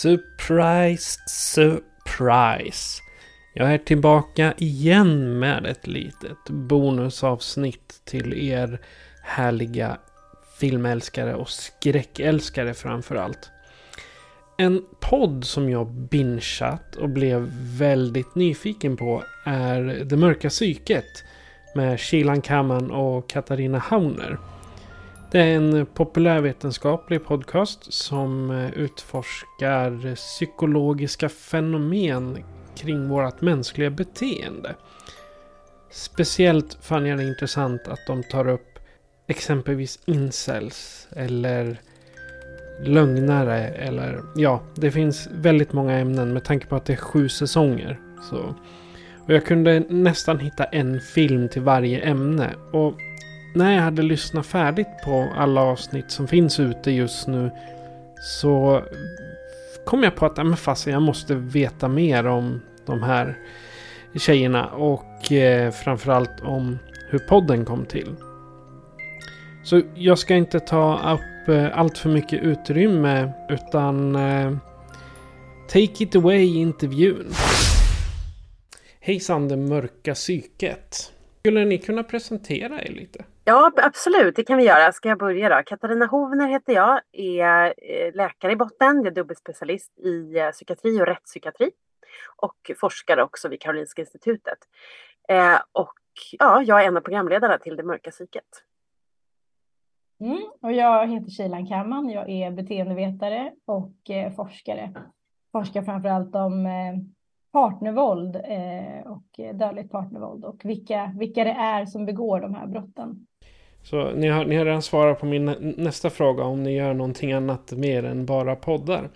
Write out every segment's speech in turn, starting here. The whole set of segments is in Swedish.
Surprise, surprise. Jag är tillbaka igen med ett litet bonusavsnitt till er härliga filmälskare och skräckälskare framförallt. En podd som jag bingeat och blev väldigt nyfiken på är Det mörka psyket med Shilan Kaman och Katarina Hauner. Det är en populärvetenskaplig podcast som utforskar psykologiska fenomen kring vårt mänskliga beteende. Speciellt fann jag det intressant att de tar upp exempelvis incels eller lögnare eller ja, det finns väldigt många ämnen med tanke på att det är sju säsonger. Så. Och jag kunde nästan hitta en film till varje ämne. Och när jag hade lyssnat färdigt på alla avsnitt som finns ute just nu så kom jag på att men fasen, jag måste veta mer om de här tjejerna och eh, framförallt om hur podden kom till. Så jag ska inte ta upp eh, allt för mycket utrymme utan eh, take it away intervjun. Hejsan det mörka psyket. Skulle ni kunna presentera er lite? Ja, absolut, det kan vi göra. Ska jag börja då? Katarina Hovner heter jag, är eh, läkare i botten, jag är dubbelspecialist i eh, psykiatri och rättspsykiatri och forskare också vid Karolinska institutet. Eh, och ja, jag är en av programledarna till Det mörka psyket. Mm, och jag heter Shilan Kamman, jag är beteendevetare och eh, forskare. Forskar framför allt om eh, partnervåld eh, och dödligt partnervåld och vilka, vilka det är som begår de här brotten. Så ni har, ni har redan svarat på min nästa fråga om ni gör någonting annat mer än bara poddar.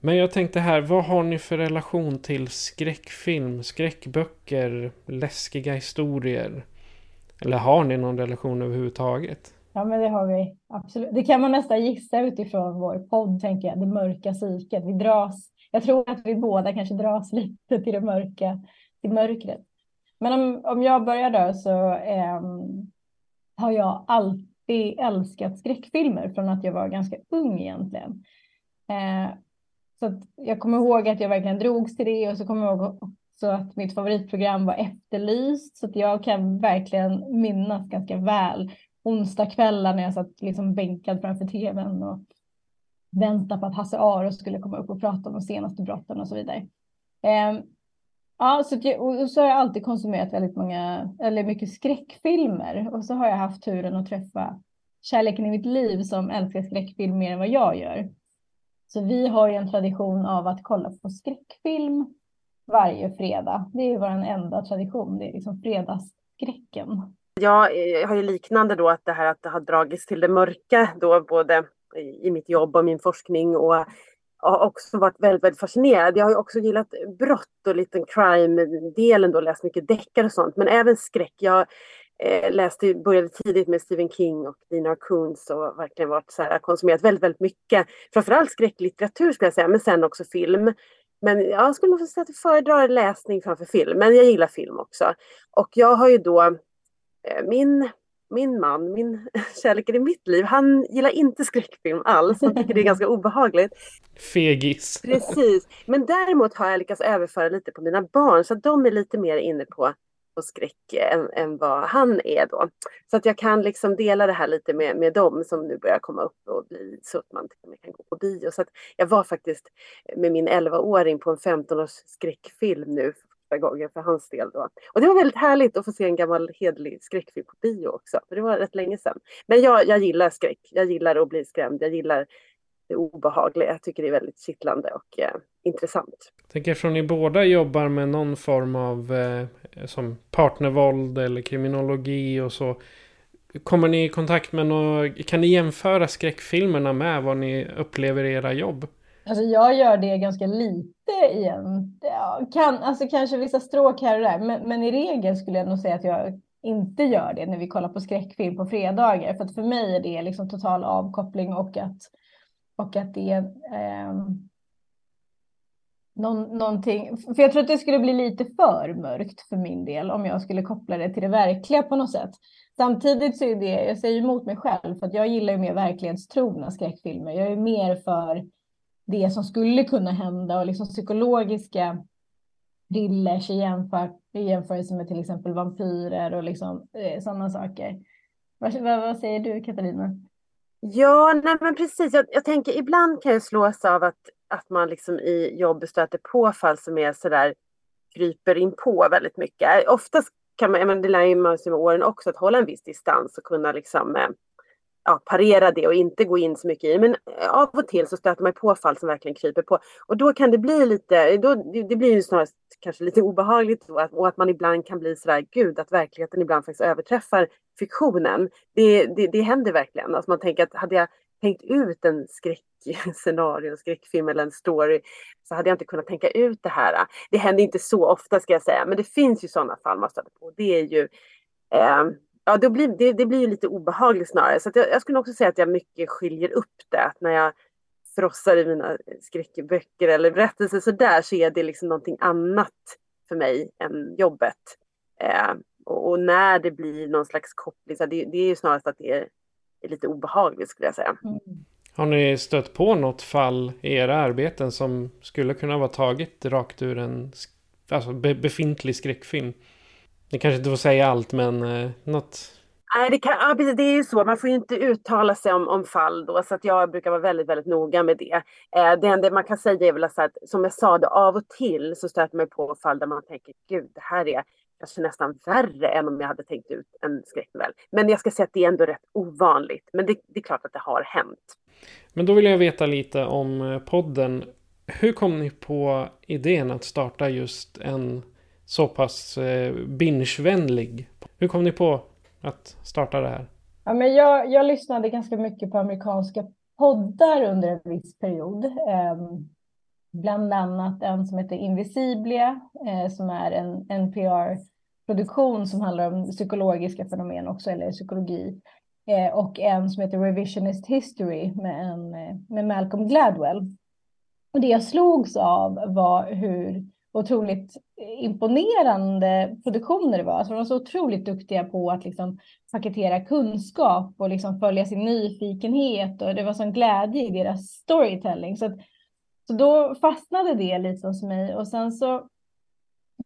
Men jag tänkte här, vad har ni för relation till skräckfilm, skräckböcker, läskiga historier? Eller har ni någon relation överhuvudtaget? Ja, men det har vi absolut. Det kan man nästan gissa utifrån vår podd, tänker jag, det mörka psyket. Vi dras, jag tror att vi båda kanske dras lite till det mörka, till mörkret. Men om, om jag börjar då så eh, har jag alltid älskat skräckfilmer från att jag var ganska ung egentligen. Eh, så jag kommer ihåg att jag verkligen drogs till det och så kommer jag ihåg också att mitt favoritprogram var Efterlyst så att jag kan verkligen minnas ganska väl onsdagskvällar när jag satt liksom bänkad framför tvn och väntade på att Hasse Aro skulle komma upp och prata om de senaste brotten och så vidare. Eh, Ja, så, och så har jag alltid konsumerat väldigt många, eller mycket skräckfilmer. Och så har jag haft turen att träffa kärleken i mitt liv som älskar skräckfilm mer än vad jag gör. Så vi har ju en tradition av att kolla på skräckfilm varje fredag. Det är vår enda tradition, det är liksom fredagsskräcken. Ja, jag har ju liknande då att det här att det har dragits till det mörka då både i mitt jobb och min forskning och har också varit väldigt, väldigt fascinerad. Jag har ju också gillat brott och lite crime-delen då, läst mycket deckare och sånt, men även skräck. Jag eh, läste, började tidigt med Stephen King och Dina Coons och verkligen varit så här, konsumerat väldigt, väldigt mycket. Framförallt skräcklitteratur skulle jag säga, men sen också film. Men jag skulle nog säga att jag föredrar läsning framför film, men jag gillar film också. Och jag har ju då eh, min min man, min kärlek i mitt liv, han gillar inte skräckfilm alls. Han tycker det är ganska obehagligt. Fegis. Precis. Men däremot har jag lyckats överföra lite på mina barn så att de är lite mer inne på, på skräck än, än vad han är då. Så att jag kan liksom dela det här lite med, med dem som nu börjar komma upp och bli så att man till och med kan gå på bio. Så att jag var faktiskt med min 11-åring på en 15-års skräckfilm nu första gången för hans del då. Och det var väldigt härligt att få se en gammal hedlig skräckfilm på bio också, för det var rätt länge sedan. Men jag, jag gillar skräck, jag gillar att bli skrämd, jag gillar det obehagliga. Jag tycker det är väldigt kittlande och eh, intressant. Jag tänker från ni båda jobbar med någon form av eh, som partnervåld eller kriminologi och så. Kommer ni i kontakt med något, kan ni jämföra skräckfilmerna med vad ni upplever i era jobb? Alltså jag gör det ganska lite igen. Ja, kan, alltså kanske vissa stråk här och där, men, men i regel skulle jag nog säga att jag inte gör det när vi kollar på skräckfilm på fredagar. För att för mig är det liksom total avkoppling och att, och att det är eh, någon, någonting. För jag tror att det skulle bli lite för mörkt för min del om jag skulle koppla det till det verkliga på något sätt. Samtidigt så är det, jag säger emot mig själv för att jag gillar ju mer verklighetstrogna skräckfilmer. Jag är mer för det som skulle kunna hända och liksom psykologiska thrillers i, jämför, i jämförelse med till exempel vampyrer och liksom, eh, sådana saker. Vad, vad, vad, säger du Katarina? Ja, nej men precis. Jag, jag, tänker ibland kan jag slås av att, att man liksom i jobbet stöter på fall som är sådär kryper in på väldigt mycket. Oftast kan man, men det lär man sig med åren också, att hålla en viss distans och kunna liksom eh, ja, parera det och inte gå in så mycket i. Men eh, av och till så stöter man på fall som verkligen kryper på. Och då kan det bli lite, då, det blir ju snarast kanske lite obehagligt då, och att man ibland kan bli sådär, gud, att verkligheten ibland faktiskt överträffar fiktionen. Det, det, det händer verkligen. Alltså man tänker att hade jag tänkt ut en skräckscenario, en skräckfilm eller en story så hade jag inte kunnat tänka ut det här. Det händer inte så ofta ska jag säga, men det finns ju sådana fall man stöter på. Det är ju eh, ja, det blir, det, det blir ju lite obehagligt snarare. Så jag, jag, skulle också säga att jag mycket skiljer upp det. Att när jag frossar i mina skräckböcker eller berättelser så där så är det liksom någonting annat för mig än jobbet. Eh, och, och, när det blir någon slags koppling, så det, det är ju snarast att det är, är lite obehagligt skulle jag säga. Mm. Har ni stött på något fall i era arbeten som skulle kunna vara taget rakt ur en alltså befintlig skräckfilm? Ni kanske inte får säga allt, men eh, något? Nej, det, kan, ja, det är ju så. Man får ju inte uttala sig om, om fall då, så att jag brukar vara väldigt, väldigt noga med det. Eh, det enda man kan säga är väl att, som jag sa, det, av och till så stöter man på fall där man tänker, gud, det här är kanske nästan värre än om jag hade tänkt ut en skräcknovell. Men jag ska säga att det är ändå rätt ovanligt. Men det, det är klart att det har hänt. Men då vill jag veta lite om eh, podden. Hur kom ni på idén att starta just en så pass eh, bingevänlig. Hur kom ni på att starta det här? Ja, men jag, jag lyssnade ganska mycket på amerikanska poddar under en viss period. Eh, bland annat en som heter Invisiblia eh, som är en NPR-produktion som handlar om psykologiska fenomen också, eller psykologi. Eh, och en som heter Revisionist History med, en, eh, med Malcolm Gladwell. Och det jag slogs av var hur otroligt imponerande produktioner det var. Alltså de var så otroligt duktiga på att liksom paketera kunskap och liksom följa sin nyfikenhet och det var sån glädje i deras storytelling. Så, att, så då fastnade det lite hos mig och sen så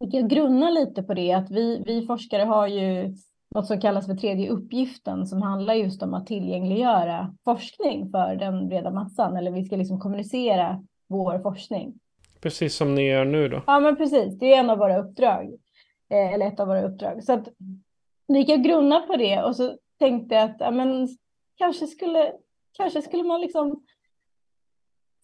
fick jag grunna lite på det att vi, vi forskare har ju något som kallas för tredje uppgiften som handlar just om att tillgängliggöra forskning för den breda massan eller vi ska liksom kommunicera vår forskning. Precis som ni gör nu då? Ja, men precis. Det är en av våra uppdrag. Eh, eller ett av våra uppdrag. Så att vi gick grunna på det och så tänkte jag att ja, men, kanske, skulle, kanske skulle man liksom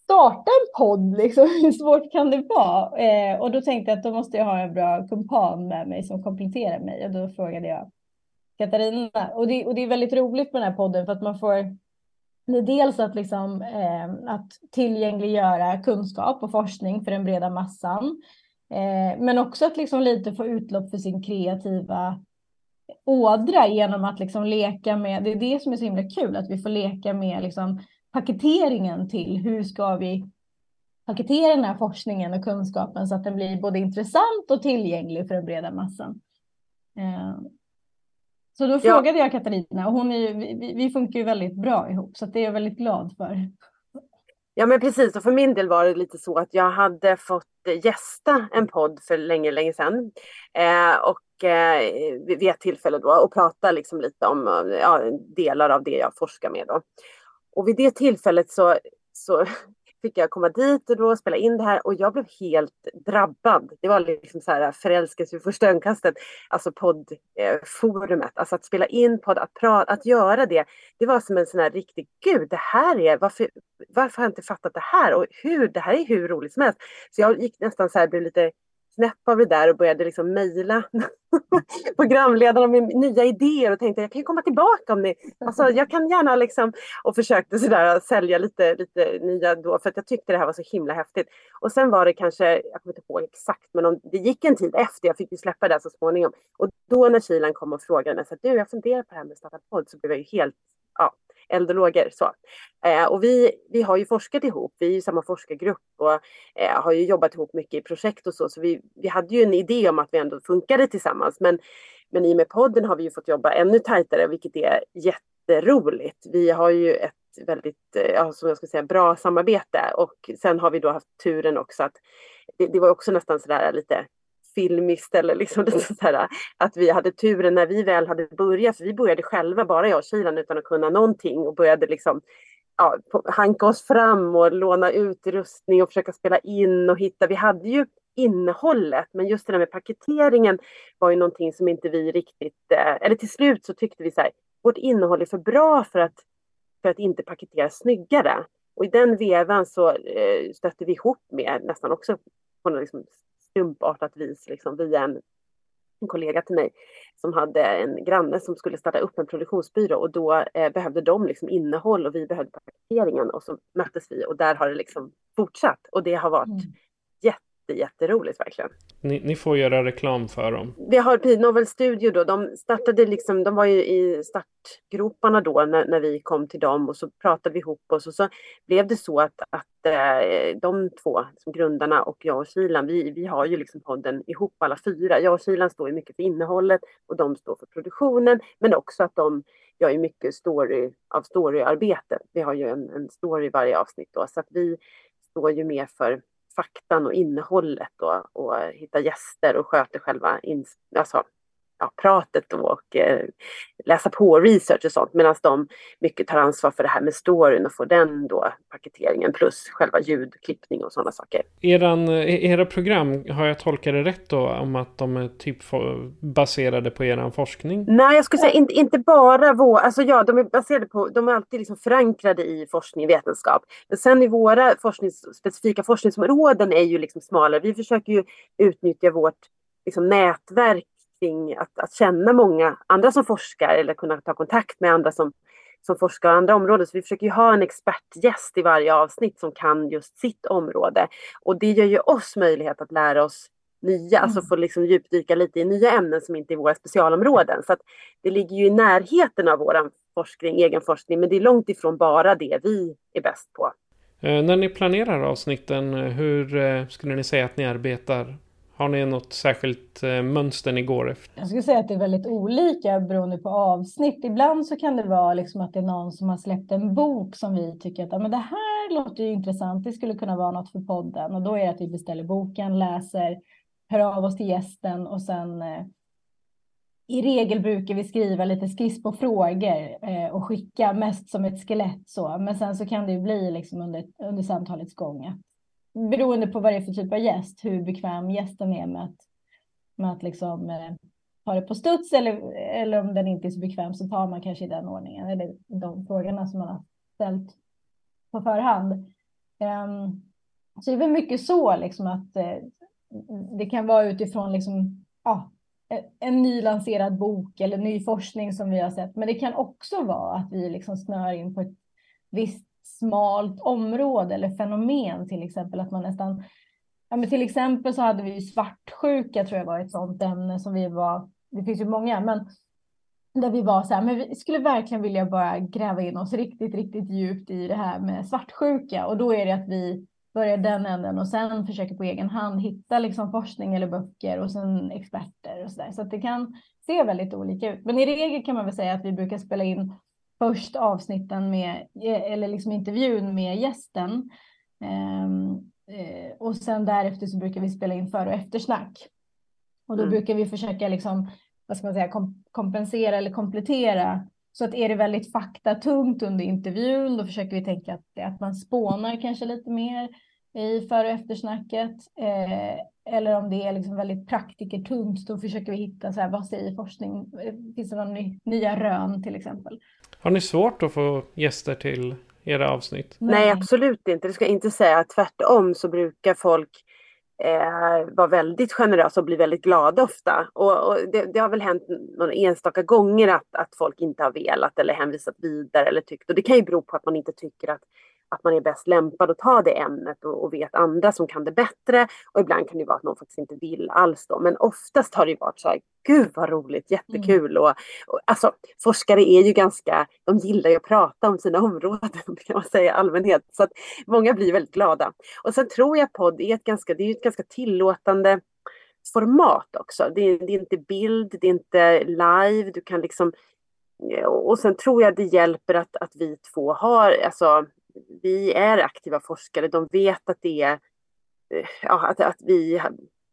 starta en podd, liksom. hur svårt kan det vara? Eh, och då tänkte jag att då måste jag ha en bra kumpan med mig som kompletterar mig och då frågade jag Katarina. Och det, och det är väldigt roligt med den här podden för att man får dels att, liksom, eh, att tillgängliggöra kunskap och forskning för den breda massan. Eh, men också att liksom lite få utlopp för sin kreativa ådra genom att liksom leka med, det är det som är så himla kul, att vi får leka med liksom paketeringen till hur ska vi paketera den här forskningen och kunskapen så att den blir både intressant och tillgänglig för den breda massan. Eh, så då frågade ja. jag Katarina och hon är ju, vi, vi funkar ju väldigt bra ihop så det är jag väldigt glad för. Ja men precis och för min del var det lite så att jag hade fått gästa en podd för länge, länge sedan. Eh, och eh, vid ett tillfälle då och prata liksom lite om ja, delar av det jag forskar med då. Och vid det tillfället så, så fick jag komma dit och då spela in det här och jag blev helt drabbad. Det var liksom så här äh, förälskelse vid första ögonkastet. Alltså poddforumet, eh, alltså att spela in podd, att, prata, att göra det. Det var som en sån här riktig, gud det här är, varför, varför har jag inte fattat det här och hur, det här är hur roligt som helst. Så jag gick nästan så här, blev lite knäpp av det där och började liksom mejla programledarna med nya idéer och tänkte jag kan ju komma tillbaka om ni... Alltså jag kan gärna liksom... Och försökte sådär sälja lite, lite nya då för att jag tyckte det här var så himla häftigt. Och sen var det kanske, jag kommer inte ihåg exakt, men om, det gick en tid efter, jag fick ju släppa det så småningom. Och då när Kilan kom och frågade mig, så att, du jag funderar på det här med att starta podd, så blev jag ju helt, ja, eld och lågor. Så. Eh, och vi, vi har ju forskat ihop, vi är ju samma forskargrupp och eh, har ju jobbat ihop mycket i projekt och så. Så vi, vi hade ju en idé om att vi ändå funkade tillsammans. Men, men i och med podden har vi ju fått jobba ännu tajtare, vilket är jätteroligt. Vi har ju ett väldigt, eh, ja, som jag ska säga, bra samarbete och sen har vi då haft turen också att det, det var också nästan sådär lite filmiskt eller liksom lite sådär, att vi hade turen när vi väl hade börjat, för vi började själva, bara jag och Kilan utan att kunna någonting och började liksom ja, hanka oss fram och låna utrustning och försöka spela in och hitta. Vi hade ju innehållet, men just det där med paketeringen var ju någonting som inte vi riktigt, eh, eller till slut så tyckte vi så här, vårt innehåll är för bra för att, för att inte paketera snyggare. Och i den vevan så eh, stötte vi ihop med nästan också på något liksom slumpartat vis liksom, via en, en kollega till mig som hade en granne som skulle starta upp en produktionsbyrå och då eh, behövde de liksom innehåll och vi behövde paketeringen och så möttes vi och där har det liksom fortsatt och det har varit mm. jätte jätteroligt verkligen. Ni, ni, får göra reklam för dem. Vi har P-Novel Studio då, de startade liksom, de var ju i startgroparna då när, när vi kom till dem och så pratade vi ihop oss och så blev det så att, att eh, de två, som grundarna och jag och Kilan, vi, vi har ju liksom podden ihop alla fyra. Jag och Kilan står ju mycket för innehållet och de står för produktionen, men också att de gör ju mycket story av storyarbete. Vi har ju en, en story i varje avsnitt då, så att vi står ju mer för faktan och innehållet och, och hitta gäster och sköter själva in, alltså, ja, pratet och eh, läsa på research och sånt medan de mycket tar ansvar för det här med storyn och får den då paketeringen plus själva ljudklippning och sådana saker. Eran, eh, era program, har jag tolkat det rätt då om att de är typ baserade på eran forskning? Nej, jag skulle säga inte, inte bara vår, alltså ja, de är baserade på, de är alltid liksom förankrade i forskning och vetenskap. Men sen i våra forsknings, specifika forskningsområden är ju liksom smalare. Vi försöker ju utnyttja vårt liksom, nätverk kring att, att känna många andra som forskar eller kunna ta kontakt med andra som, som forskar andra områden. Så vi försöker ha en expertgäst i varje avsnitt som kan just sitt område. Och det ger ju oss möjlighet att lära oss nya, alltså mm. alltså få liksom djupdyka lite i nya ämnen som inte är våra specialområden. Så att det ligger ju i närheten av vår forskning, egen forskning, men det är långt ifrån bara det vi är bäst på. Eh, när ni planerar avsnitten, hur eh, skulle ni säga att ni arbetar? Har ni något särskilt eh, mönster ni går efter? Jag skulle säga att det är väldigt olika beroende på avsnitt. Ibland så kan det vara liksom att det är någon som har släppt en bok som vi tycker att men det här låter ju intressant. Det skulle kunna vara något för podden och då är det att vi beställer boken, läser, hör av oss till gästen och sen eh, i regel brukar vi skriva lite skiss på frågor eh, och skicka mest som ett skelett så. Men sen så kan det ju bli liksom under, under samtalets gång att beroende på vad det är för typ av gäst, hur bekväm gästen är med att, med att liksom, eh, ha det på studs eller, eller om den inte är så bekväm så tar man kanske i den ordningen eller de frågorna som man har ställt på förhand. Um, så det är väl mycket så liksom att eh, det kan vara utifrån liksom, ah, en ny lanserad bok eller ny forskning som vi har sett. Men det kan också vara att vi liksom snör in på ett visst smalt område eller fenomen till exempel att man nästan Ja, men till exempel så hade vi svartsjuka tror jag var ett sånt ämne som vi var. Det finns ju många, men där vi var så här, men vi skulle verkligen vilja bara gräva in oss riktigt, riktigt djupt i det här med svartsjuka och då är det att vi börjar den änden och sen försöker på egen hand hitta liksom forskning eller böcker och sen experter och så där. Så att det kan se väldigt olika ut. Men i regel kan man väl säga att vi brukar spela in först avsnitten med, eller liksom intervjun med gästen. Ehm, eh, och sen därefter så brukar vi spela in före och eftersnack. Och då mm. brukar vi försöka liksom, vad ska man säga, kom, kompensera eller komplettera Så att är det väldigt faktatungt under intervjun, då försöker vi tänka att, att man spånar kanske lite mer i före och eftersnacket. Eh, eller om det är liksom väldigt praktikertungt, då försöker vi hitta så här, vad säger forskning? Finns det några ny, nya rön till exempel? Har ni svårt att få gäster till era avsnitt? Nej, absolut inte. Det ska jag inte säga. Tvärtom så brukar folk eh, vara väldigt generösa och bli väldigt glada ofta. Och, och det, det, har väl hänt några enstaka gånger att, att folk inte har velat eller hänvisat vidare eller tyckt. Och det kan ju bero på att man inte tycker att att man är bäst lämpad att ta det ämnet och, och, vet andra som kan det bättre. Och ibland kan det vara att någon faktiskt inte vill alls då. Men oftast har det varit så här, gud vad roligt, jättekul. Mm. Och, och, alltså, forskare är ju ganska, de gillar ju att prata om sina områden kan man säga i allmänhet. Så att många blir väldigt glada. Och sen tror jag podd är ett ganska, det är ett ganska tillåtande format också. Det är, det är inte bild, det är inte live, du kan liksom och sen tror jag det hjälper att, att vi två har, alltså vi är aktiva forskare. De vet att det är, eh, ja, att, att vi eh,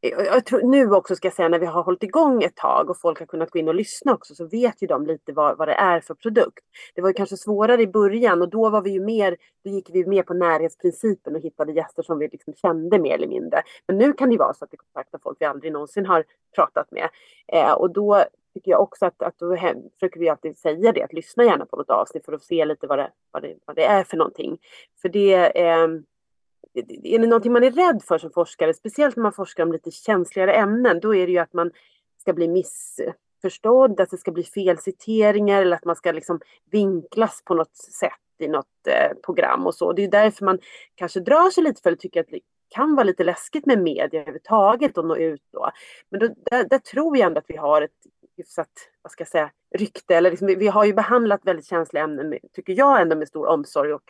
jag tror nu också ska jag säga när vi har hållit igång ett tag och folk har kunnat gå in och lyssna också så vet ju de lite vad, vad det är för produkt. Det var ju kanske svårare i början och då var vi ju mer, då gick vi mer på närhetsprincipen och hittade gäster som vi liksom kände mer eller mindre. Men nu kan det vara så att vi kontaktar folk vi aldrig någonsin har pratat med. Eh, och då tycker jag också att, att då hem, försöker vi alltid säga det, att lyssna gärna på något avsnitt för att se lite vad det, vad det, vad det är för någonting. För det, eh, är det någonting man är rädd för som forskare, speciellt när man forskar om lite känsligare ämnen, då är det ju att man ska bli missförstådd, att det ska bli felciteringar eller att man ska liksom vinklas på något sätt i något eh, program och så. Det är därför man kanske drar sig lite för att tycker att det kan vara lite läskigt med media överhuvudtaget och nå ut då. Men då, där, där tror jag ändå att vi har ett hyfsat, vad ska jag säga, rykte. Eller liksom, vi har ju behandlat väldigt känsliga ämnen, tycker jag, ändå med stor omsorg och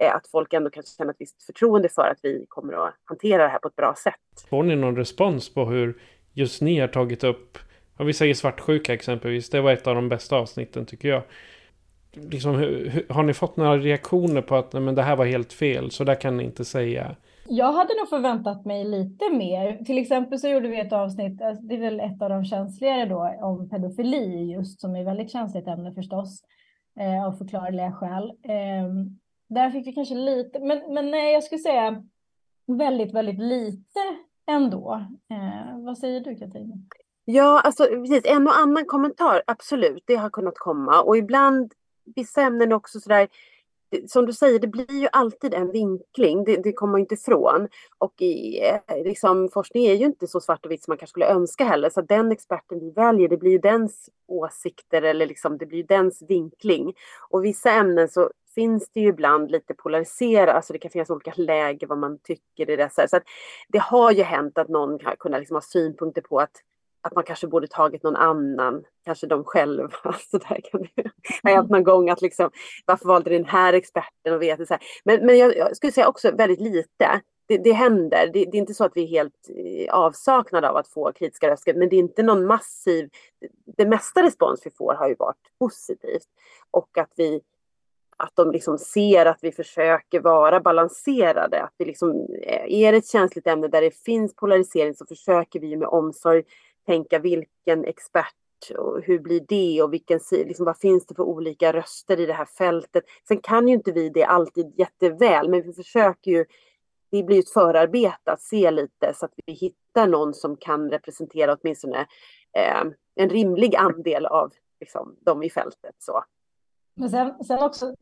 eh, att folk ändå kan känna ett visst förtroende för att vi kommer att hantera det här på ett bra sätt. Får ni någon respons på hur just ni har tagit upp, om vi säger svartsjuka exempelvis, det var ett av de bästa avsnitten tycker jag. Liksom, hur, hur, har ni fått några reaktioner på att nej, men det här var helt fel, så där kan ni inte säga? Jag hade nog förväntat mig lite mer. Till exempel så gjorde vi ett avsnitt, eh, det är väl ett av de känsligare då, om pedofili just, som är väldigt känsligt ämne förstås, eh, av förklarliga skäl. Eh, där fick vi kanske lite, men, men nej, jag skulle säga väldigt, väldigt lite ändå. Eh, vad säger du Katarina? Ja, alltså precis, en och annan kommentar, absolut, det har kunnat komma. Och ibland, vissa ämnen också sådär, som du säger, det blir ju alltid en vinkling, det, det kommer man inte ifrån. Och i, eh, liksom, forskning är ju inte så svart och vitt som man kanske skulle önska heller, så den experten vi väljer, det blir ju dens åsikter eller liksom, det blir ju dens vinkling. Och vissa ämnen så finns det ju ibland lite polariserat, alltså det kan finnas olika läger vad man tycker i det. Så, att det har ju hänt att någon har kunnat liksom ha synpunkter på att att man kanske borde tagit någon annan, kanske de själva. Så där kan det ha hänt någon gång att liksom, varför valde den här experten och vet så här. Men, men jag, jag, skulle säga också väldigt lite. Det, det händer. Det, det, är inte så att vi är helt eh, avsaknade av att få kritiska röster, men det är inte någon massiv. Det mesta respons vi får har ju varit positivt och att vi att de liksom ser att vi försöker vara balanserade. Att vi liksom, eh, är det ett känsligt ämne där det finns polarisering så försöker vi med omsorg tänka vilken expert och hur blir det och vilken, liksom, vad finns det för olika röster i det här fältet. Sen kan ju inte vi det alltid jätteväl, men vi försöker ju, det blir ett förarbete att se lite så att vi hittar någon som kan representera åtminstone eh, en rimlig andel av liksom, dem i fältet. Så. Men sen, sen också,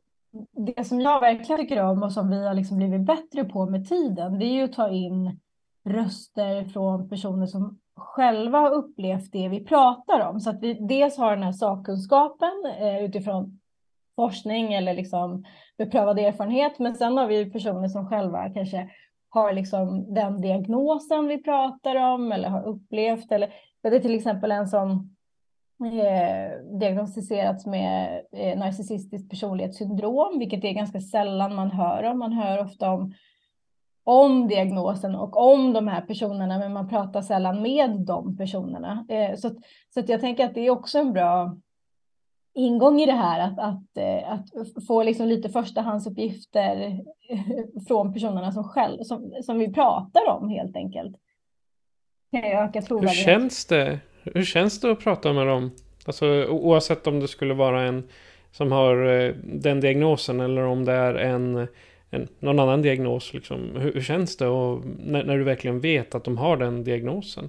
det som jag verkligen tycker om och som vi har liksom blivit bättre på med tiden, det är ju att ta in röster från personer som själva har upplevt det vi pratar om. Så att vi dels har den här sakkunskapen eh, utifrån forskning eller liksom beprövad erfarenhet. Men sen har vi personer som själva kanske har liksom den diagnosen vi pratar om eller har upplevt. Eller, det är till exempel en som eh, diagnostiserats med eh, narcissistiskt personlighetssyndrom, vilket är ganska sällan man hör om. Man hör ofta om om diagnosen och om de här personerna, men man pratar sällan med de personerna. Eh, så, så jag tänker att det är också en bra ingång i det här, att, att, eh, att få liksom lite förstahandsuppgifter från personerna som, själv, som, som vi pratar om helt enkelt. Öka Hur känns det? Hur känns det att prata med dem? Alltså oavsett om det skulle vara en som har eh, den diagnosen eller om det är en, en någon annan diagnos. Liksom. Hur, hur känns det och när, när, du verkligen vet att de har den diagnosen?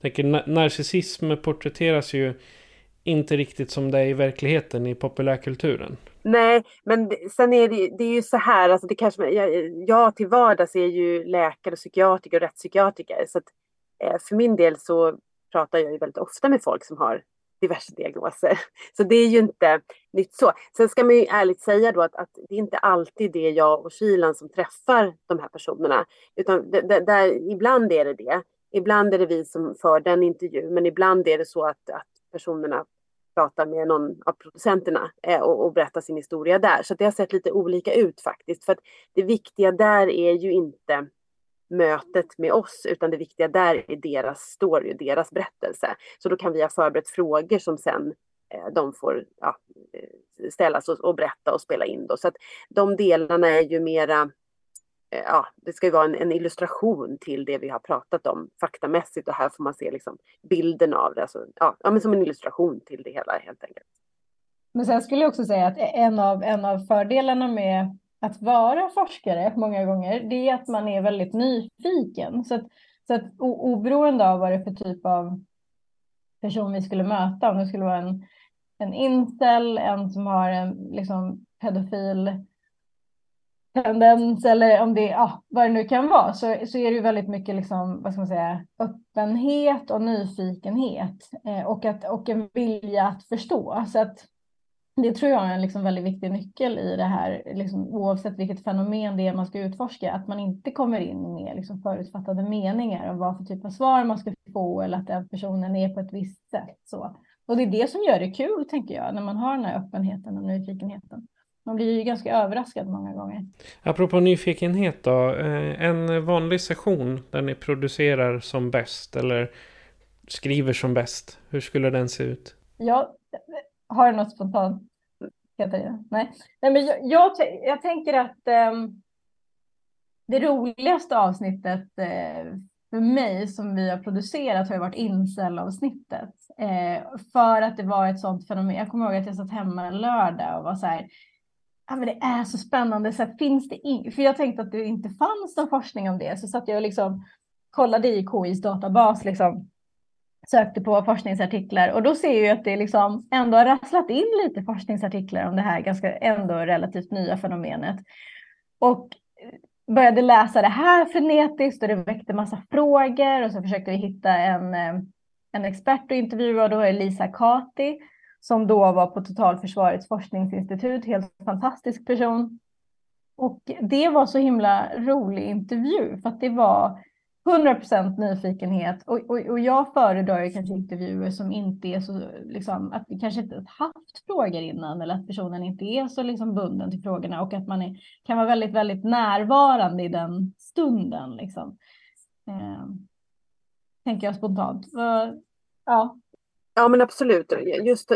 Jag tänker, narcissism porträtteras ju inte riktigt som det är i verkligheten i populärkulturen. Nej, men sen är det, det är ju så här, alltså det kanske, jag, jag till vardags är ju läkare, psykiatriker och rättspsykiatriker. Så att, eh, för min del så pratar jag ju väldigt ofta med folk som har diverse diagnoser. Så det är ju inte nytt så. Sen ska man ju ärligt säga då att, att det är inte alltid det jag och Kylan som träffar de här personerna. Utan det, det, där, ibland är det det. Ibland är det vi som för den intervjun, men ibland är det så att, att personerna pratar med någon av producenterna eh, och, och berättar sin historia där. Så det har sett lite olika ut faktiskt. För att det viktiga där är ju inte mötet med oss, utan det viktiga där är deras story, deras berättelse. Så då kan vi ha förberett frågor som sen eh, de får ja, eh, ställas och, och, berätta och spela in. Då. Så att de delarna är ju mera, eh, ja, det ska ju vara en, en, illustration till det vi har pratat om faktamässigt och här får man se liksom bilden av det, alltså, ja, ja, men som en illustration till det hela helt enkelt. Men sen skulle jag också säga att en av, en av fördelarna med att vara forskare många gånger, det är att man är väldigt nyfiken. Så att, så att oberoende av vad det är för typ av person vi skulle möta, om det skulle vara en, en incel, en som har en liksom, pedofil tendens eller om det ja, vad det nu kan vara så, så är det ju väldigt mycket liksom, vad ska man säga, öppenhet och nyfikenhet eh, och, att, och en vilja att förstå. Så att det tror jag är en liksom väldigt viktig nyckel i det här, liksom, oavsett vilket fenomen det är man ska utforska, att man inte kommer in med liksom, förutfattade meningar om vad för typ av svar man ska få eller att den personen är på ett visst sätt. Så. Och det är det som gör det kul, tänker jag, när man har den här öppenheten och nyfikenheten. Man blir ju ganska överraskad många gånger. Apropå nyfikenhet då, eh, en vanlig session där ni producerar som bäst eller skriver som bäst, hur skulle den se ut? Ja, har du något spontant Katarina? Nej, Nej men jag, jag, jag tänker att eh, det roligaste avsnittet eh, för mig som vi har producerat har varit incel-avsnittet. Eh, för att det var ett sånt fenomen. Jag kommer ihåg att jag satt hemma en lördag och var så här, ja, men det är så spännande, så här, finns det in... för jag tänkte att det inte fanns någon forskning om det, så satt jag och liksom kollade i KIs databas, liksom, sökte på forskningsartiklar och då ser jag att det liksom ändå har rasslat in lite forskningsartiklar om det här ganska ändå relativt nya fenomenet. Och började läsa det här frenetiskt och det väckte massa frågor och så försökte vi hitta en, eh, en expert att intervjua och då är Lisa Kati som då var på Totalförsvarets forskningsinstitut, helt fantastisk person. Och det var så himla rolig intervju för att det var 100% nyfikenhet och, och, och jag föredrar ju kanske intervjuer som inte är så, liksom, att vi kanske inte haft frågor innan eller att personen inte är så liksom bunden till frågorna och att man är, kan vara väldigt, väldigt närvarande i den stunden. Liksom. Eh, tänker jag spontant. Ja. Ja men absolut. Just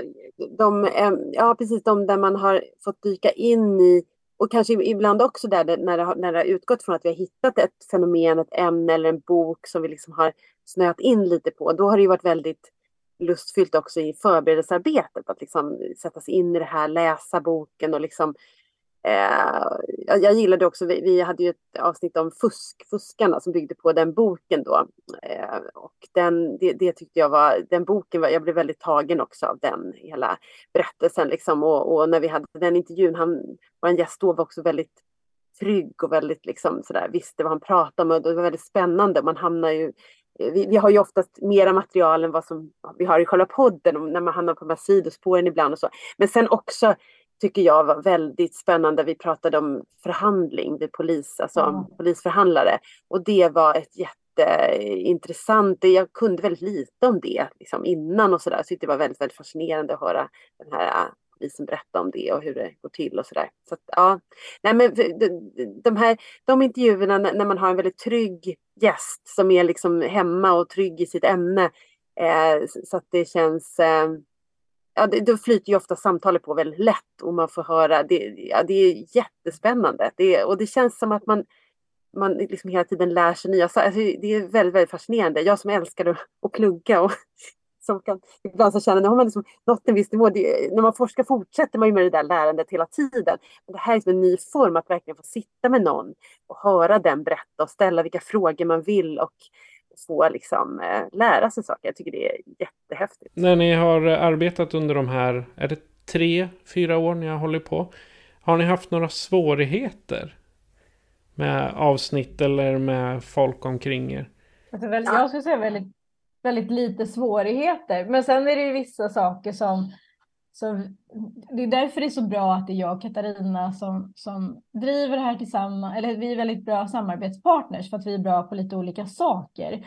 de, ja, precis de där man har fått dyka in i och kanske ibland också där det, när, det har, när det har utgått från att vi har hittat ett fenomen, ett ämne eller en bok som vi liksom har snöat in lite på. Då har det ju varit väldigt lustfyllt också i förberedelsearbetet att liksom sätta sig in i det här, läsa boken och liksom Eh, jag gillade också, vi, vi, hade ju ett avsnitt om fusk, fuskarna som byggde på den boken då. Eh, och den, det, det, tyckte jag var, den boken var, jag blev väldigt tagen också av den hela berättelsen liksom. Och, och när vi hade den intervjun, han, vår gäst då var också väldigt trygg och väldigt liksom sådär, visste vad han pratade om och det var väldigt spännande. Man hamnar ju eh, vi, vi, har ju oftast mera material än vad som vi har i själva podden, när man hamnar på de här sidospåren ibland och så. Men sen också tycker jag var väldigt spännande. Vi pratade om förhandling vid polis, alltså mm. polisförhandlare. Och det var ett jätteintressant, jag kunde väldigt lite om det liksom, innan och sådär. Så det var väldigt, väldigt fascinerande att höra den här äh, polisen berätta om det och hur det går till och sådär. Så att, ja, nej men de här de intervjuerna när man har en väldigt trygg gäst som är liksom hemma och trygg i sitt ämne eh, så att det känns eh, ja, det, då flyter ju ofta samtalet på väldigt lätt och man får höra. Det, ja, det är jättespännande det, och det känns som att man, man liksom hela tiden lär sig nya saker. Alltså, det är väldigt, väldigt fascinerande. Jag som älskar att plugga och som kan, ibland så känner, nu har man liksom nått en viss nivå. Det, när man forskar fortsätter man ju med det där lärandet hela tiden. Men det här är liksom en ny form att verkligen få sitta med någon och höra den berätta och ställa vilka frågor man vill och få liksom, eh, lära sig saker. Jag tycker det är jättehäftigt. När ni har arbetat under de här, är det tre, fyra år ni har hållit på? Har ni haft några svårigheter med avsnitt eller med folk omkring er? Alltså, jag skulle säga väldigt, väldigt lite svårigheter. Men sen är det ju vissa saker som så det är därför det är så bra att det är jag och Katarina som, som driver det här tillsammans. Eller vi är väldigt bra samarbetspartners för att vi är bra på lite olika saker.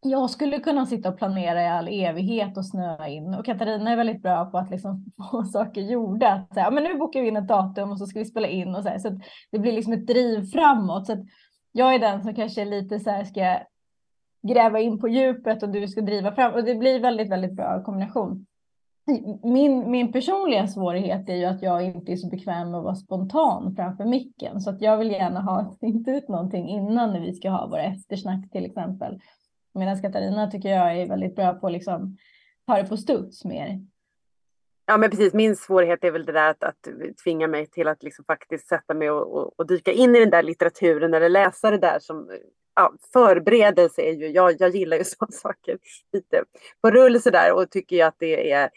Jag skulle kunna sitta och planera i all evighet och snöa in och Katarina är väldigt bra på att liksom få saker gjorda. Att säga, men nu bokar vi in ett datum och så ska vi spela in och så här, så det blir liksom ett driv framåt. Så jag är den som kanske lite så här ska gräva in på djupet och du ska driva fram och det blir väldigt, väldigt bra kombination min, min personliga svårighet är ju att jag inte är så bekväm med att vara spontan framför micken. Så att jag vill gärna ha tänkt ut någonting innan när vi ska ha våra eftersnack till exempel. Medan Katarina tycker jag är väldigt bra på att liksom ta det på studs mer. Ja men precis, min svårighet är väl det där att, att tvinga mig till att liksom faktiskt sätta mig och, och, och, dyka in i den där litteraturen eller läsa det där som ja, förberedelse är ju, jag, jag gillar ju sådana saker lite på rull sådär och tycker ju att det är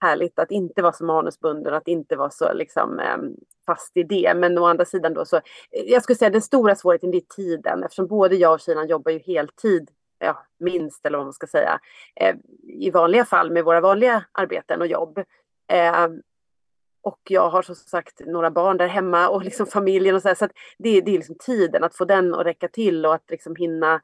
härligt att inte vara så manusbunden, att inte vara så liksom, ehm, fast i det. Men å andra sidan då så, eh, jag skulle säga den stora svårigheten det är tiden, eftersom både jag och Kinan jobbar ju heltid, ja, minst eller vad man ska säga, eh, i vanliga fall med våra vanliga arbeten och jobb. Eh, och jag har som sagt några barn där hemma och liksom familjen och så här, så det, det är liksom tiden att få den att räcka till och att liksom hinna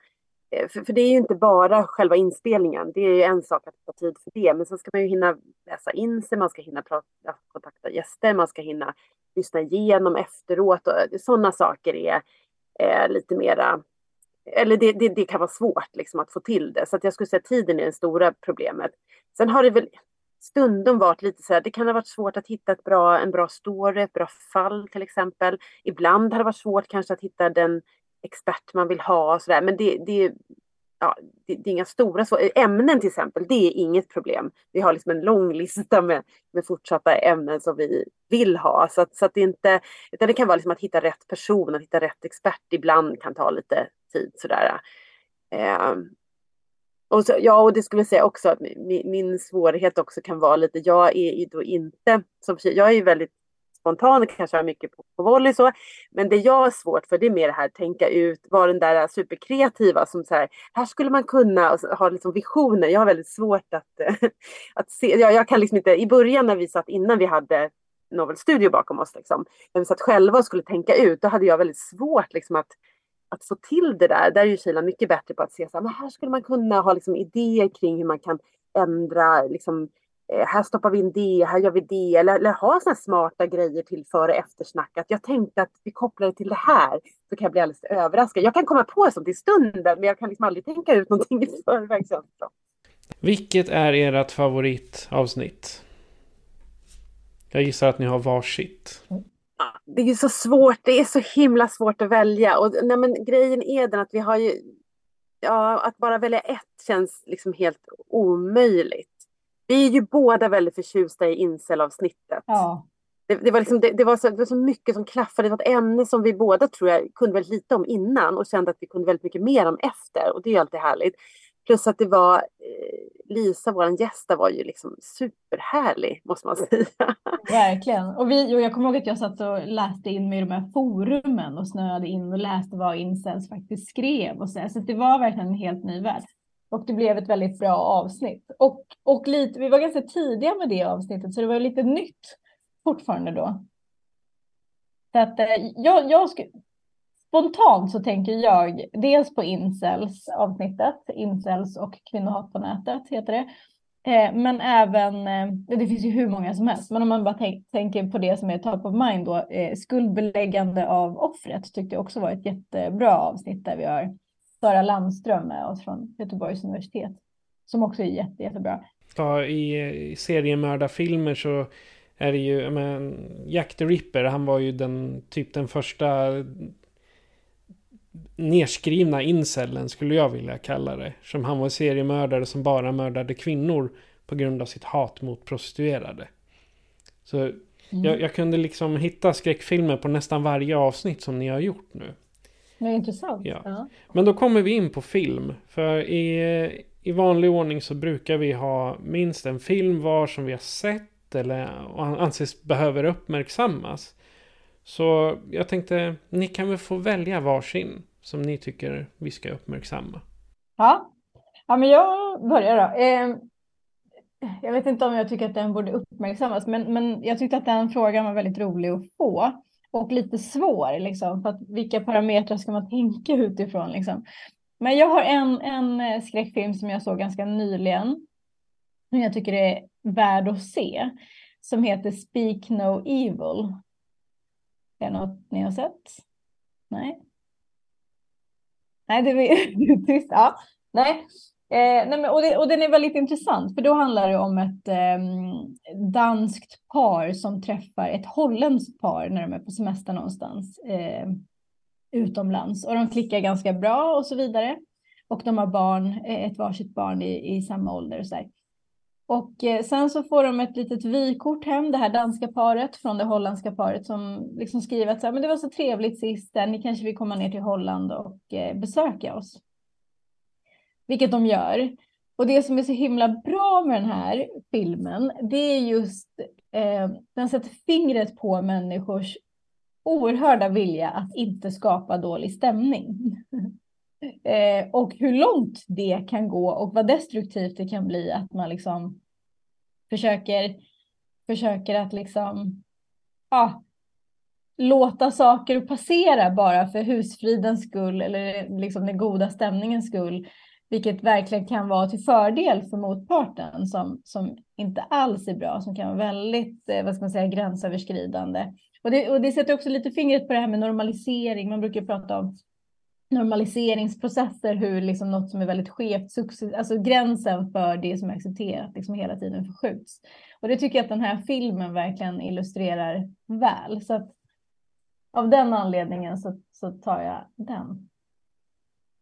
Eh, för, för, det är ju inte bara själva inspelningen, det är ju en sak att ta tid för det, men sen ska man ju hinna läsa in sig, man ska hinna prata, kontakta gäster, man ska hinna lyssna igenom efteråt och eh, sådana saker är eh, lite mera, eller det, det, det, kan vara svårt liksom att få till det, så att jag skulle säga att tiden är det stora problemet. Sen har det väl stundom varit lite så här, det kan ha varit svårt att hitta ett bra, en bra story, ett bra fall till exempel. Ibland har det varit svårt kanske att hitta den expert man vill ha och sådär. Men det, det, ja, det, det, är inga stora så ämnen till exempel, det är inget problem. Vi har liksom en lång lista med, med fortsatta ämnen som vi vill ha. Så, att, så att det inte, utan det kan vara liksom att hitta rätt person, att hitta rätt expert ibland kan ta lite tid sådär. Eh, och så, ja, och det skulle jag säga också att min, min, svårighet också kan vara lite, jag är ju då inte, som, jag är ju väldigt spontan, och kanske har mycket på, på volley så. Men det jag har svårt för det är mer det här tänka ut, vara den där superkreativa som så här, här skulle man kunna ha liksom visioner. Jag har väldigt svårt att, eh, att se, jag, jag kan liksom inte, i början när vi satt innan vi hade Novel Studio bakom oss, liksom, när vi satt själva och skulle tänka ut, då hade jag väldigt svårt liksom att att få till det där, där är ju Kila mycket bättre på att se så här, men här skulle man kunna ha liksom idéer kring hur man kan ändra liksom, här stoppar vi in det, här gör vi det, eller, eller ha sådana smarta grejer till före och eftersnack. Att jag tänkte att vi kopplar det till det här, så kan jag bli alldeles överraskad. Jag kan komma på sånt i stunden, men jag kan liksom aldrig tänka ut någonting i förväg. Vilket är ert favoritavsnitt? Jag gissar att ni har varsitt. Det är ju så svårt, det är så himla svårt att välja. Och, nej, men grejen är den att vi har ju, ja, att bara välja ett känns liksom helt omöjligt. Vi är ju båda väldigt förtjusta i incelavsnittet. Ja. Det, det, var liksom, det, det, var så, det var så mycket som klaffade. Det var ett ämne som vi båda tror jag kunde väldigt lite om innan och kände att vi kunde väldigt mycket mer om efter. Och det är alltid härligt. Plus att det var eh, Lisa, vår gäst, var ju liksom superhärlig måste man säga. Verkligen. Och, vi, och jag kommer ihåg att jag satt och läste in med de här forumen och snöade in och läste vad Incels faktiskt skrev och så. Så det var verkligen en helt ny värld. Och det blev ett väldigt bra avsnitt. Och, och lite, vi var ganska tidiga med det avsnittet, så det var lite nytt fortfarande då. Så att eh, jag, jag skulle, spontant så tänker jag dels på incels avsnittet, incels och kvinnohat på nätet heter det. Eh, men även, eh, det finns ju hur många som helst, men om man bara tänk, tänker på det som är top of mind då, eh, skuldbeläggande av offret tyckte jag också var ett jättebra avsnitt där vi har Sara Landström med oss från Göteborgs universitet. Som också är jätte, jättebra. Ja, i seriemördarfilmer så är det ju, men, Jack the Ripper, han var ju den, typ den första nerskrivna incellen skulle jag vilja kalla det. Som han var seriemördare som bara mördade kvinnor på grund av sitt hat mot prostituerade. Så mm. jag, jag, kunde liksom hitta skräckfilmer på nästan varje avsnitt som ni har gjort nu. Det är intressant. Ja. ja. Men då kommer vi in på film. För i, i vanlig ordning så brukar vi ha minst en film var som vi har sett eller anses behöver uppmärksammas. Så jag tänkte, ni kan väl få välja varsin som ni tycker vi ska uppmärksamma. Ja, ja men jag börjar då. Eh, jag vet inte om jag tycker att den borde uppmärksammas, men, men jag tyckte att den frågan var väldigt rolig att få och lite svår, liksom, för att vilka parametrar ska man tänka utifrån? Liksom. Men jag har en, en eh, skräckfilm som jag såg ganska nyligen, som jag tycker är värd att se, som heter Speak No Evil. Är det något ni har sett? Nej? Nej, det är tyst. Ja, nej. Eh, nej, men, och, det, och den är väldigt intressant, för då handlar det om ett eh, danskt par som träffar ett holländskt par när de är på semester någonstans eh, utomlands. Och de klickar ganska bra och så vidare. Och de har barn, eh, ett varsitt barn i, i samma ålder. Och, så här. och eh, sen så får de ett litet vykort hem, det här danska paret från det holländska paret som liksom skriver att så här, men det var så trevligt sist, ni kanske vill komma ner till Holland och eh, besöka oss vilket de gör. Och det som är så himla bra med den här filmen, det är just eh, den sätter fingret på människors oerhörda vilja att inte skapa dålig stämning. eh, och hur långt det kan gå och vad destruktivt det kan bli att man liksom försöker, försöker att liksom, ja, låta saker passera bara för husfridens skull eller liksom den goda stämningens skull vilket verkligen kan vara till fördel för motparten som, som inte alls är bra, som kan vara väldigt eh, vad ska man säga, gränsöverskridande. Och det, och det sätter också lite fingret på det här med normalisering. Man brukar prata om normaliseringsprocesser, hur liksom något som är väldigt skevt, alltså gränsen för det som är accepterat liksom hela tiden förskjuts. Och det tycker jag att den här filmen verkligen illustrerar väl. Så att av den anledningen så, så tar jag den.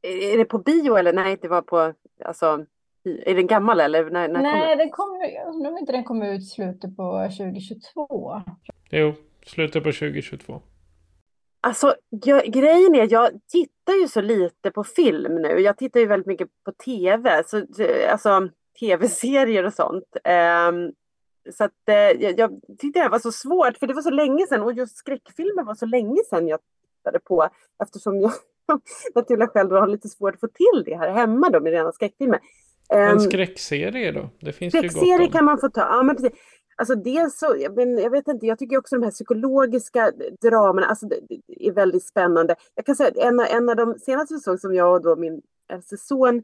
Är det på bio eller? Nej, det var på, alltså, är den gammal eller? När, när Nej, den kom, undrar om inte den kom ut slutet på 2022. Jo, slutet på 2022. Alltså jag, grejen är, jag tittar ju så lite på film nu. Jag tittar ju väldigt mycket på tv, så, alltså tv-serier och sånt. Um, så att uh, jag, jag tyckte det var så svårt, för det var så länge sedan och just skräckfilmer var så länge sedan jag tittade på eftersom jag naturliga skäl har lite svårt att få till det här hemma då med rena skräckfilmer. En ehm, skräckserie då? Det finns skräckserie ju kan man få ta. Ja, men precis. Alltså dels så, men jag vet inte, jag tycker också de här psykologiska dramerna alltså, det, det är väldigt spännande. Jag kan säga att en, en av de senaste vi såg som jag och då min äldste son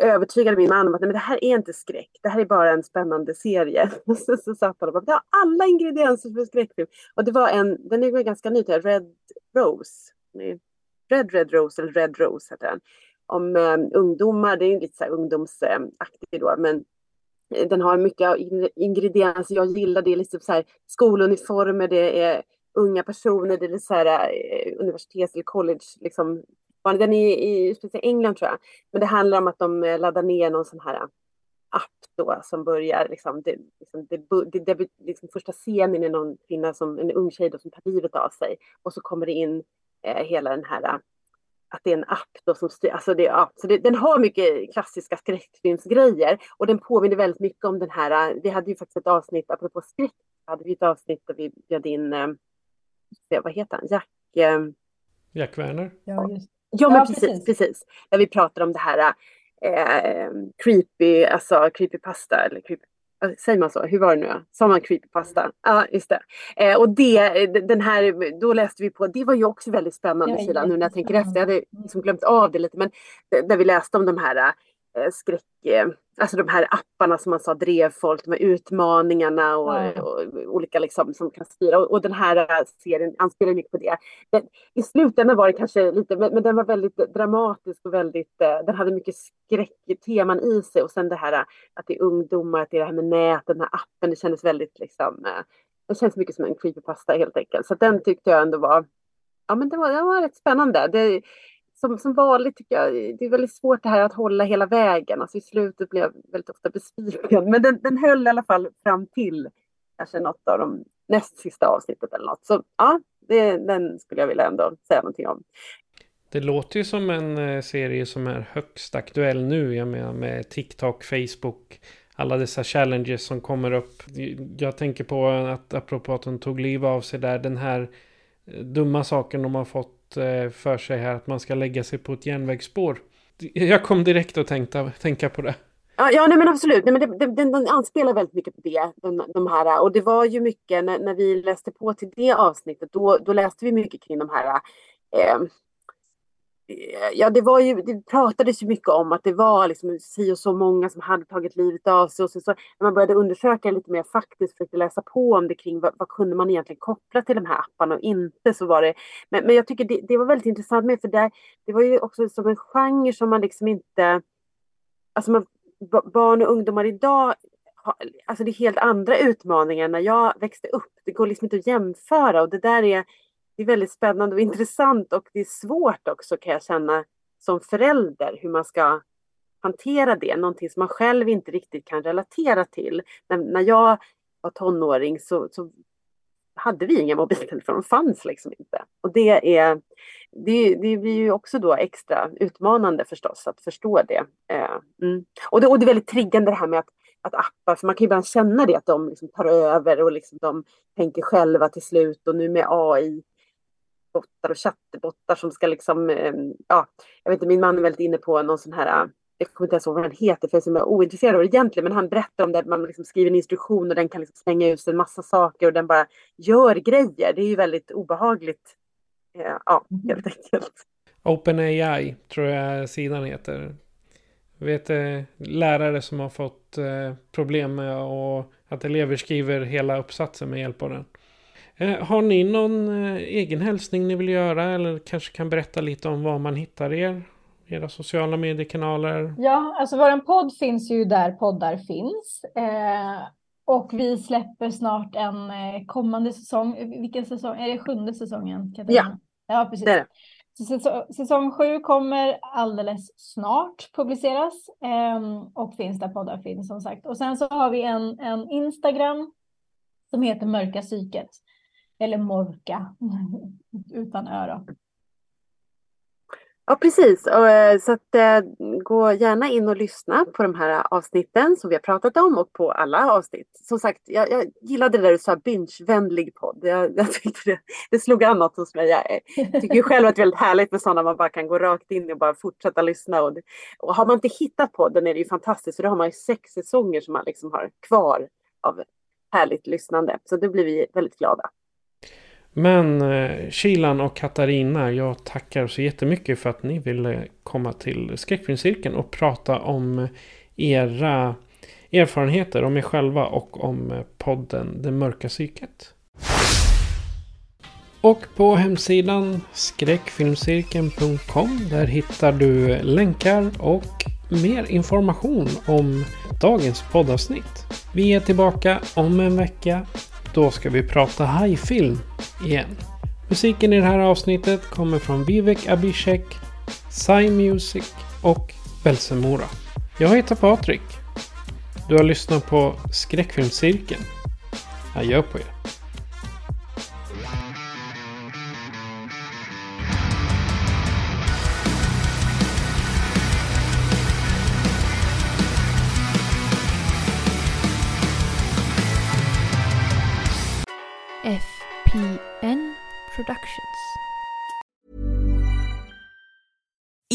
övertygade min man om att nej, men det här är inte skräck, det här är bara en spännande serie. så, så satt han och bara, det har alla ingredienser för skräckfilm. Och det var en, den är ganska ny, Red Rose. Red Red Rose, eller Red Rose heter den. Om eh, ungdomar, det är lite så här ungdomsaktig då, men eh, den har mycket ingredienser jag gillar. Det är liksom så här skoluniformer, det är unga personer, det är så här eh, universitets eller college. Liksom. Den är i, i England tror jag. Men det handlar om att de eh, laddar ner någon sån här app då som börjar liksom, det, liksom, det, det, det liksom första scenen är någon kvinna som, en ung tjej då, som tar livet av sig och så kommer det in eh, hela den här att det är en app då som styr, alltså det, ja, så det, den har mycket klassiska skräckfilmsgrejer och den påminner väldigt mycket om den här, vi hade ju faktiskt ett avsnitt, apropå skräck, hade vi ett avsnitt där vi bjöd in, eh, vad heter han, Jack? Eh, Jack Werner? Ja, just. ja men ja, precis, precis, precis, där vi pratar om det här eh, creepy, alltså creepypasta eller creepy Säger man så? Hur var det nu? Sa man creepypasta? Ja, just det. Eh, och det, den här, då läste vi på, det var ju också väldigt spännande sida nu när jag tänker efter. Jag hade liksom glömt av det lite, men där vi läste om de här eh, skräck, eh, alltså de här apparna som man sa drev folk, de här utmaningarna och, ja. och, och olika liksom som kan styra. Och, och, den här eh, serien anspelar mycket på det. Den, I slutändan var det kanske lite, men, men, den var väldigt dramatisk och väldigt, eh, den hade mycket skräckteman i sig och sen det här att det är ungdomar, att det är det här med nät, den här appen, det kändes väldigt liksom, det känns mycket som en creepypasta helt enkelt. Så den tyckte jag ändå var, ja men det var, det var rätt spännande. Det, som, som vanligt tycker jag, det är väldigt svårt det här att hålla hela vägen. Alltså i slutet blev jag väldigt ofta besviken. Men den, den höll i alla fall fram till kanske något av de näst sista avsnittet eller något. Så ja, det, den skulle jag vilja ändå säga någonting om. Det låter ju som en eh, serie som är högst aktuell nu. Jag menar med TikTok, Facebook, alla dessa challenges som kommer upp. Jag tänker på att apropå att hon tog liv av sig där, den här eh, dumma saken de har fått Eh, för sig här, att man ska lägga sig på ett järnvägsspår. Jag kom direkt att tänka, tänka på det. Ja, ja nej, men absolut. Nej, men det, det, den, den anspelar väldigt mycket på det. De, de här, och det var ju mycket när, när vi läste på till det avsnittet. Då, då läste vi mycket kring de här eh, ja, det, var ju, det pratades ju mycket om att det var liksom si och så många som hade tagit livet av sig. Och så, så, när man började undersöka lite mer faktiskt, försökte läsa på om det kring vad, vad kunde man egentligen koppla till de här apparna och inte så var det. Men, men jag tycker det, det var väldigt intressant med för där, det var ju också som en genre som man liksom inte, alltså man, barn och ungdomar idag Alltså det är helt andra utmaningar när jag växte upp. Det går liksom inte att jämföra och det där är det är väldigt spännande och intressant och det är svårt också kan jag känna som förälder hur man ska hantera det. Någonting som man själv inte riktigt kan relatera till. När, när jag var tonåring så, så hade vi inga mobiltelefoner, de fanns liksom inte. Och det är, det, det blir ju också då extra utmanande förstås att förstå det. Eh, mm. och, det och det är väldigt triggande det här med att, att appar, för man kan ju ibland känna det att de liksom tar över och liksom de tänker själva till slut och nu med AI bottar och chattbottar som ska liksom, eh, ja, jag vet inte, min man är väldigt inne på någon sån här, jag kommer inte ens ihåg vad den heter för jag är så ointresserad av det egentligen, men han berättar om det, man liksom skriver en instruktion och den kan liksom slänga ut en massa saker och den bara gör grejer. Det är ju väldigt obehagligt. Eh, ja, mm. helt enkelt. OpenAI tror jag sidan heter. Vet eh, lärare som har fått problem med att elever skriver hela uppsatsen med hjälp av den. Eh, har ni någon eh, egen hälsning ni vill göra eller kanske kan berätta lite om var man hittar er? Era sociala mediekanaler? Ja, alltså vår podd finns ju där poddar finns. Eh, och vi släpper snart en kommande säsong. Vilken säsong? Är det sjunde säsongen? Katarina? Ja, ja precis. Det är det. Säsong sju kommer alldeles snart publiceras eh, och finns där poddar finns som sagt. Och sen så har vi en, en Instagram som heter Mörka psyket. Eller morka utan öra. Ja, precis. Eh, så att, eh, gå gärna in och lyssna på de här avsnitten som vi har pratat om och på alla avsnitt. Som sagt, jag, jag gillade det där du sa binge-vänlig podd. Jag, jag tyckte det, det slog an något hos mig. Jag eh, tycker själv att det är väldigt härligt med sådana man bara kan gå rakt in och bara fortsätta lyssna. Och, och har man inte hittat podden är det ju fantastiskt för då har man ju sex säsonger som man liksom har kvar av härligt lyssnande. Så det blir vi väldigt glada. Men eh, Kilan och Katarina, jag tackar så jättemycket för att ni ville komma till Skräckfilmscirkeln och prata om era erfarenheter om er själva och om eh, podden Det mörka psyket. Och på hemsidan skräckfilmscirkeln.com där hittar du länkar och mer information om dagens poddavsnitt. Vi är tillbaka om en vecka då ska vi prata hajfilm igen. Musiken i det här avsnittet kommer från Vivek Abhishek, Psy Music och Belsemora. Jag heter Patrik. Du har lyssnat på Skräckfilmscirkeln. Adjö på er.